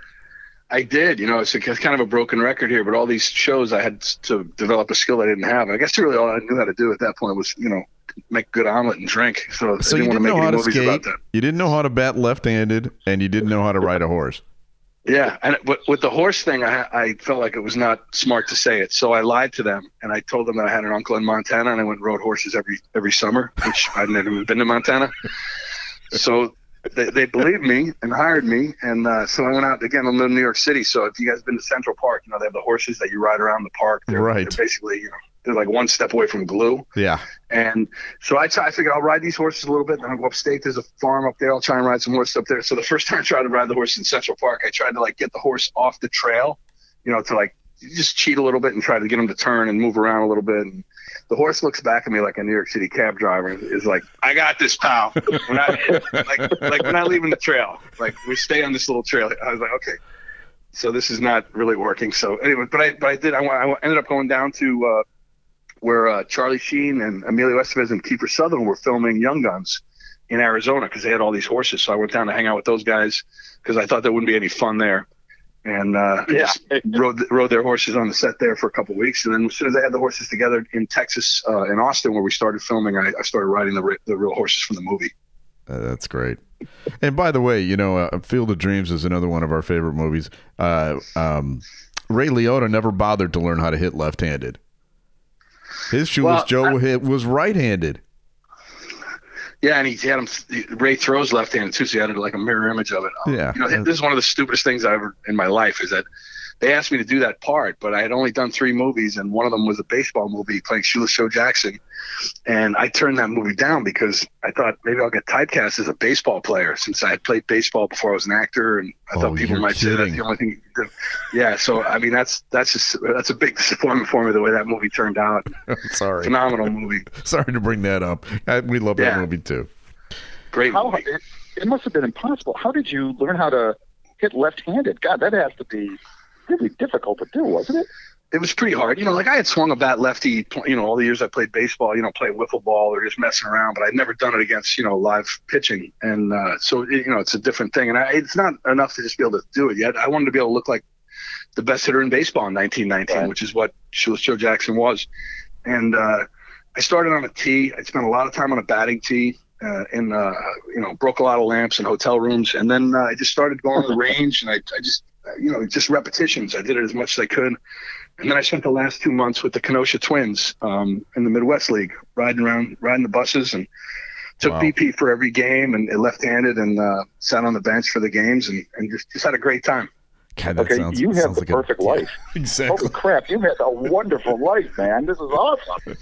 I did. You know, it's, a, it's kind of a broken record here, but all these shows I had to develop a skill I didn't have. I guess really all I knew how to do at that point was, you know, make good omelet and drink. So, So I you didn't want didn't to make know how any to skate. about that. You didn't know how to bat left-handed, and you didn't know how to ride a horse. Yeah, and with, with the horse thing, I, I felt like it was not smart to say it, so I lied to them and I told them that I had an uncle in Montana and I went and rode horses every every summer, which I'd never even been to Montana. So they, they believed me and hired me, and uh, so I went out again. I'm in New York City, so if you guys have been to Central Park, you know they have the horses that you ride around the park. They're, Right. They're basically, you know, like one step away from glue. Yeah. And so I, I figured I'll ride these horses a little bit, and then I'll go upstate. There's a farm up there. I'll try and ride some horses up there. So the first time I tried to ride the horse in Central Park, I tried to like get the horse off the trail, you know, to like just cheat a little bit and try to get him to turn and move around a little bit. And the horse looks back at me like a New York City cab driver and is like, "I got this, pal. We're not like like we're not leaving the trail. Like we stay on this little trail." I was like, "Okay." So this is not really working. So anyway, but I but I did. I, I ended up going down to uh, where uh, Charlie Sheen and Emilio Estevez and Kiefer Sutherland were filming Young Guns in Arizona because they had all these horses. So I went down to hang out with those guys because I thought there wouldn't be any fun there. And uh, Yeah. rode rode their horses on the set there for a couple of weeks, and then as soon as I had the horses together in Texas, uh, in Austin, where we started filming, I, I started riding the the real horses from the movie. Uh, that's great. And by the way, you know, uh, Field of Dreams is another one of our favorite movies. Uh, um, Ray Liotta never bothered to learn how to hit left-handed. His shoeless Well, Joe hit was right-handed. Yeah, and he had him. Ray throws left-handed too, so he had like a mirror image of it. Um, Yeah. you know, this is one of the stupidest things I ever in my life is that they asked me to do that part, but I had only done three movies, and one of them was a baseball movie playing Shoeless Joe Jackson, and I turned that movie down because I thought maybe I'll get typecast as a baseball player since I had played baseball before I was an actor, and I Oh, thought people you're might say that's the only thing. You could do. Yeah, so I mean that's that's just that's a big disappointment for me the way that movie turned out. Sorry. Phenomenal movie. Sorry to bring that up. Uh, we love that movie too. Great How, movie. it, it must have been impossible. How did you learn how to hit left-handed? God, that has to be really difficult to do, wasn't it? It was pretty hard. You know, like I had swung a bat lefty, you know, all the years I played baseball, you know, playing wiffle ball or just messing around, but I'd never done it against, you know, live pitching. And uh, so, it, you know, it's a different thing. And I, it's not enough to just be able to do it yet. I wanted to be able to look like the best hitter in baseball in 1919, which is what Joe Jackson was. And uh, I started on a tee. I spent a lot of time on a batting tee. Uh, and uh, you know, broke a lot of lamps in hotel rooms, and then uh, I just started going to the range, and I, I just, you know, just repetitions. I did it as much as I could, and then I spent the last two months with the Kenosha Twins um, in the Midwest League, riding around, riding the buses, and took Wow. BP for every game, and left-handed, and uh, sat on the bench for the games, and, and just just had a great time. God, that okay, sounds, you have the like a- perfect life. Exactly. Holy crap, you've had a wonderful life, man. This is awesome.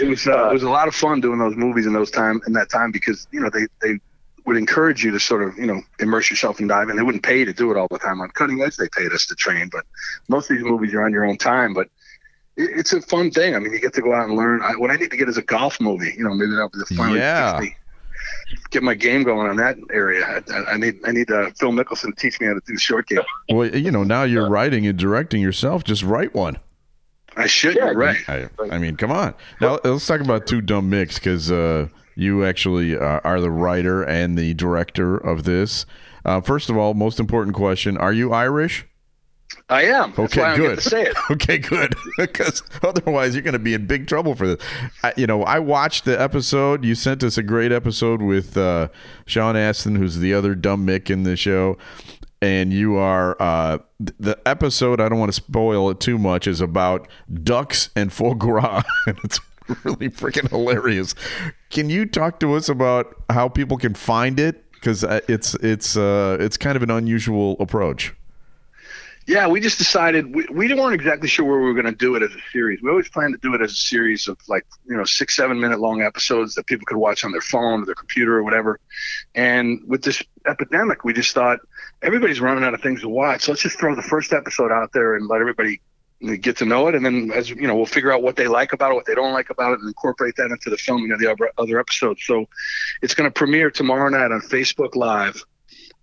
It was uh, it was a lot of fun doing those movies in those time in that time because you know they they would encourage you to sort of you know immerse yourself in diving. They wouldn't pay you to do it all the time on Cutting Edge. They paid us to train, but most of these movies you're on your own time. But it, it's a fun thing. I mean, you get to go out and learn. I, what I need to get is a golf movie. You know, maybe that'll be the finally Yeah. fix me- Get my game going on that area. I, I- I need I need uh, Phil Mickelson to teach me how to do short game. Well, you know, now you're writing and directing yourself. Just write one. I should. you're right. I, I mean, come on. Now let's talk about two dumb micks because uh, you actually uh, are the writer and the director of this. Uh, first of all, most important question: Are you Irish? I am. That's Okay, why I don't good. say it. Okay, good. Because otherwise, you're going to be in big trouble for this. I, you know, I watched the episode. You sent us a great episode with uh, Sean Astin, who's the other dumb Mick in the show. And you are uh, the episode. I don't want to spoil it too much. Is about ducks and foie gras, it's really freaking hilarious. Can you talk to us about how people can find it? Because it's it's uh, it's kind of an unusual approach. Yeah, we just decided we, we weren't exactly sure where we were going to do it as a series. We always planned to do it as a series of like, you know, six, seven minute long episodes that people could watch on their phone or their computer or whatever. And with this epidemic, we just thought everybody's running out of things to watch. So let's just throw the first episode out there and let everybody get to know it. And then, as you know, we'll figure out what they like about it, what they don't like about it, and incorporate that into the filming of the other, episodes. So it's going to premiere tomorrow night on Facebook Live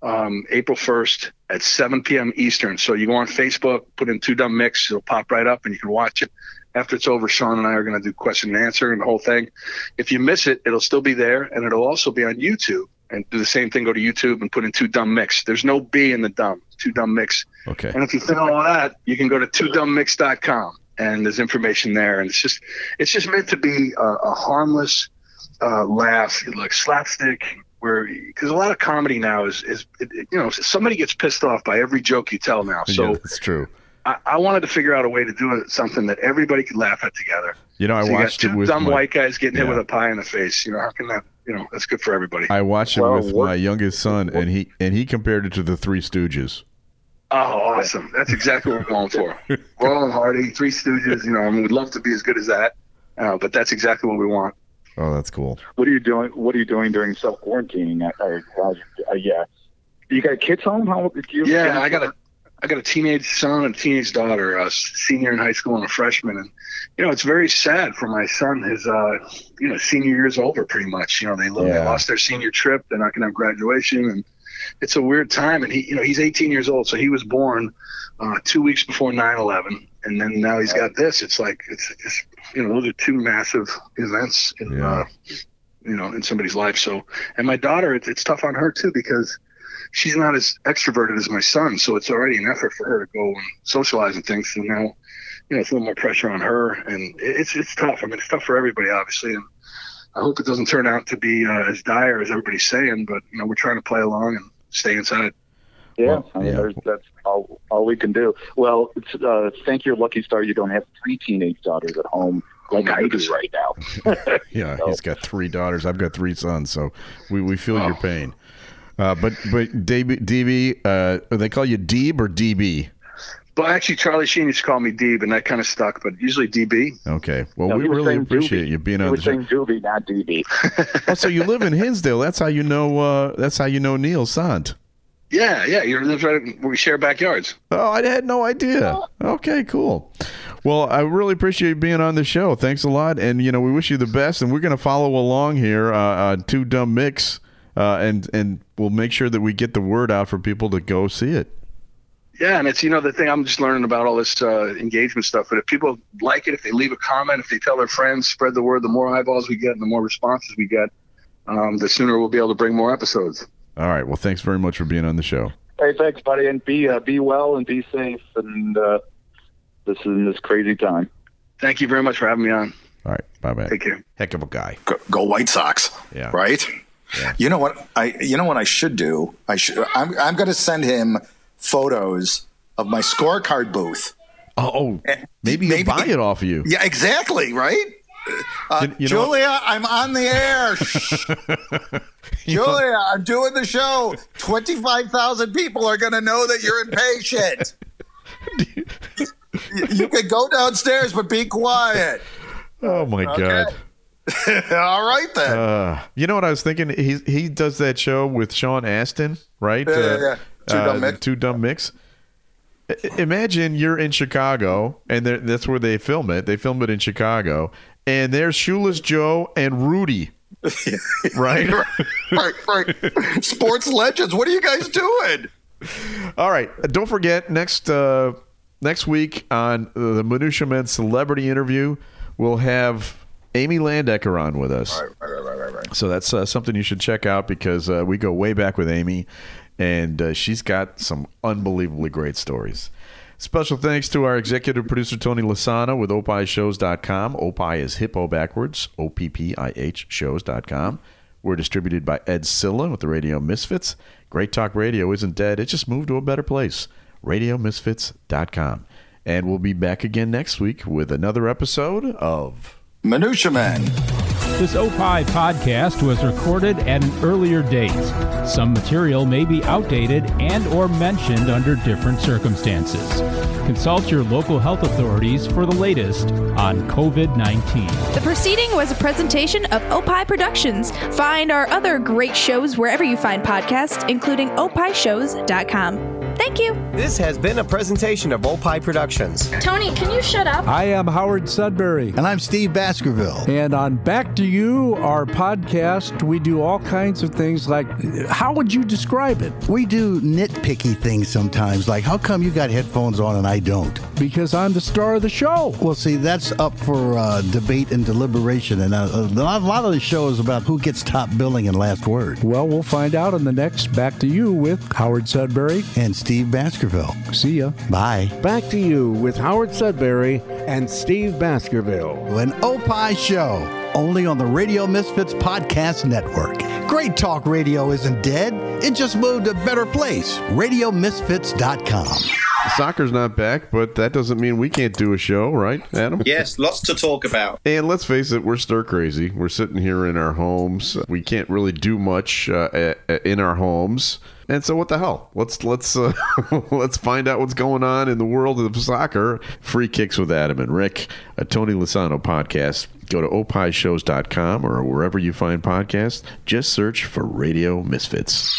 um, April 1st at 7 p.m. Eastern. So you go on Facebook, put in Two Dumb Micks, it'll pop right up and you can watch it. After it's over, Sean and I are going to do question and answer and the whole thing. If you miss it, it'll still be there and it'll also be on YouTube. And do the same thing, go to YouTube and put in Two Dumb Micks. There's no B in the dumb, Two Dumb Micks. Okay. And if you think all that, you can go to twodummmix.com and there's information there. And it's just, it's just meant to be a, a harmless uh, laugh, like slapstick, where because a lot of comedy now is is it, it- you know somebody gets pissed off by every joke you tell now. So yeah, that's true. I, I wanted to figure out a way to do something that everybody could laugh at together. You know, I So you got watched it two with dumb my- white guys getting hit with a pie in the face. You know, how can that? You know, that's good for everybody. I watched it Well, with what- my youngest son, and he and he compared it to the Three Stooges. Oh, awesome! That's exactly what we're going for. Laurel and Hardy, Three Stooges. You know, I mean, we'd love to be as good as that, uh, but that's exactly what we want. Oh, that's cool. What are you doing? What are you doing during self quarantining? Uh, uh, uh, yeah, you got kids home? How do you? Yeah, I got a I got a teenage son and a teenage daughter, a senior in high school and a freshman, and you know it's very sad for my son. His uh, you know senior year's over pretty much. You know they, lo- they lost their senior trip. They're not going to have graduation, and it's a weird time. And he you know he's 18 years old, so he was born uh, two weeks before 9/11, and then now he's got this. It's like it's, it's you know those are two massive events in uh, you know in somebody's life. So and my daughter, it's, it's tough on her too because she's not as extroverted as my son, so it's already an effort for her to go and socialize and things. So now, you know, it's a little more pressure on her, and it's it's tough. I mean, it's tough for everybody, obviously, and I hope it doesn't turn out to be uh, as dire as everybody's saying. But you know, we're trying to play along and stay inside. Yeah, I mean, that's all, all we can do. Well, it's, uh, thank your lucky star you don't have three teenage daughters at home like I do right now. Yeah, he's got three daughters. I've got three sons, so we, we feel your pain. Uh, but but DB, DB uh, they call you Deeb or DB? But actually, Charlie Sheen used to call me Deeb, and that kind of stuck. But usually DB. Okay. Well, No, we really appreciate Doobie. you being He on the was show. saying Doobie, not DB. Oh, so you live in Hinsdale? That's how you know. Uh, that's how you know Neil Sant. Yeah, yeah, you live right we share backyards. Oh, I had no idea. Okay, cool. Well, I really appreciate you being on the show. Thanks a lot, and you know we wish you the best. And we're going to follow along here, uh, uh, two dumb micks, uh, and and we'll make sure that we get the word out for people to go see it. Yeah, and it's you know the thing I'm just learning about all this uh, engagement stuff. But if people like it, if they leave a comment, if they tell their friends, spread the word. The more eyeballs we get, and the more responses we get, um, the sooner we'll be able to bring more episodes. All right. Well, thanks very much for being on the show. hey, thanks, buddy, and be uh, be well and be safe. And uh, this is in this crazy time. Thank you very much for having me on. All right. Bye bye. Take care. Heck of a guy. Go, go White Sox. Yeah. Right. You know what I? You know what I should do? I should. I'm. I'm going to send him photos of my scorecard booth. Oh, oh maybe he'll buy it off of you. Yeah, exactly. Right. Uh, You- you Julia, I'm on the air. Julia, I'm doing the show. Twenty-five thousand people are going to know that you're impatient. you, you can go downstairs, but be quiet. Oh my Okay. god. All right then. Uh, you know what I was thinking? He he does that show with Sean Astin, right? Yeah, yeah, Uh, yeah. Two Dumb uh, Mix. Two dumb micks. I- Imagine you're in Chicago, and that's where they film it. They film it in Chicago, and there's Shoeless Joe and Rudy, right? right, right. Sports legends. What are you guys doing? All right. Don't forget next uh, next week on the Minutia Men celebrity interview, we'll have Amy Landecker on with us. Right, right, right, right. So that's uh, something you should check out because uh, we go way back with Amy, and uh, she's got some unbelievably great stories. Special thanks to our executive producer, Tony Lasana with opishows.com. Opie is hippo backwards, O P P I H shows.com. We're distributed by Ed Silla with the Radio Misfits. Great Talk Radio isn't dead, it just moved to a better place. RadioMisfits.com. And we'll be back again next week with another episode of Minutia Man. This Opie podcast was recorded at an earlier date. Some material may be outdated and or mentioned under different circumstances. Consult your local health authorities for the latest on COVID-19. The proceeding was a presentation of Opie Productions. Find our other great shows wherever you find podcasts, including opishows.com. Thank you. This has been a presentation of Opie Productions. Tony, can you shut up? I am Howard Sudbury. And I'm Steve Baskerville. And on Back to You, our podcast, we do all kinds of things like how would you describe it? We do nitpicky things sometimes, like how come you got headphones on and I don't? Because I'm the star of the show. Well, see, that's up for uh, debate and deliberation. And uh, a lot of the show is about who gets top billing and last word. Well, we'll find out in the next Back to You with Howard Sudbury and Steve Baskerville. See ya. Bye. Back to You with Howard Sudbury and Steve Baskerville. An Opie Show, only on the Radio Misfits Podcast Network. Great Talk Radio isn't dead, it just moved to a better place. RadioMisfits.com. Soccer's not back, but that doesn't mean we can't do a show, right, Adam? Yes, lots to talk about. And let's face it, we're stir crazy. We're sitting here in our homes. We can't really do much uh, in our homes. And so, what the hell? Let's let's uh, let's find out what's going on in the world of soccer. Free kicks with Adam and Rick, a Tony Lasano podcast. Go to opishows.com or wherever you find podcasts. Just search for Radio Misfits.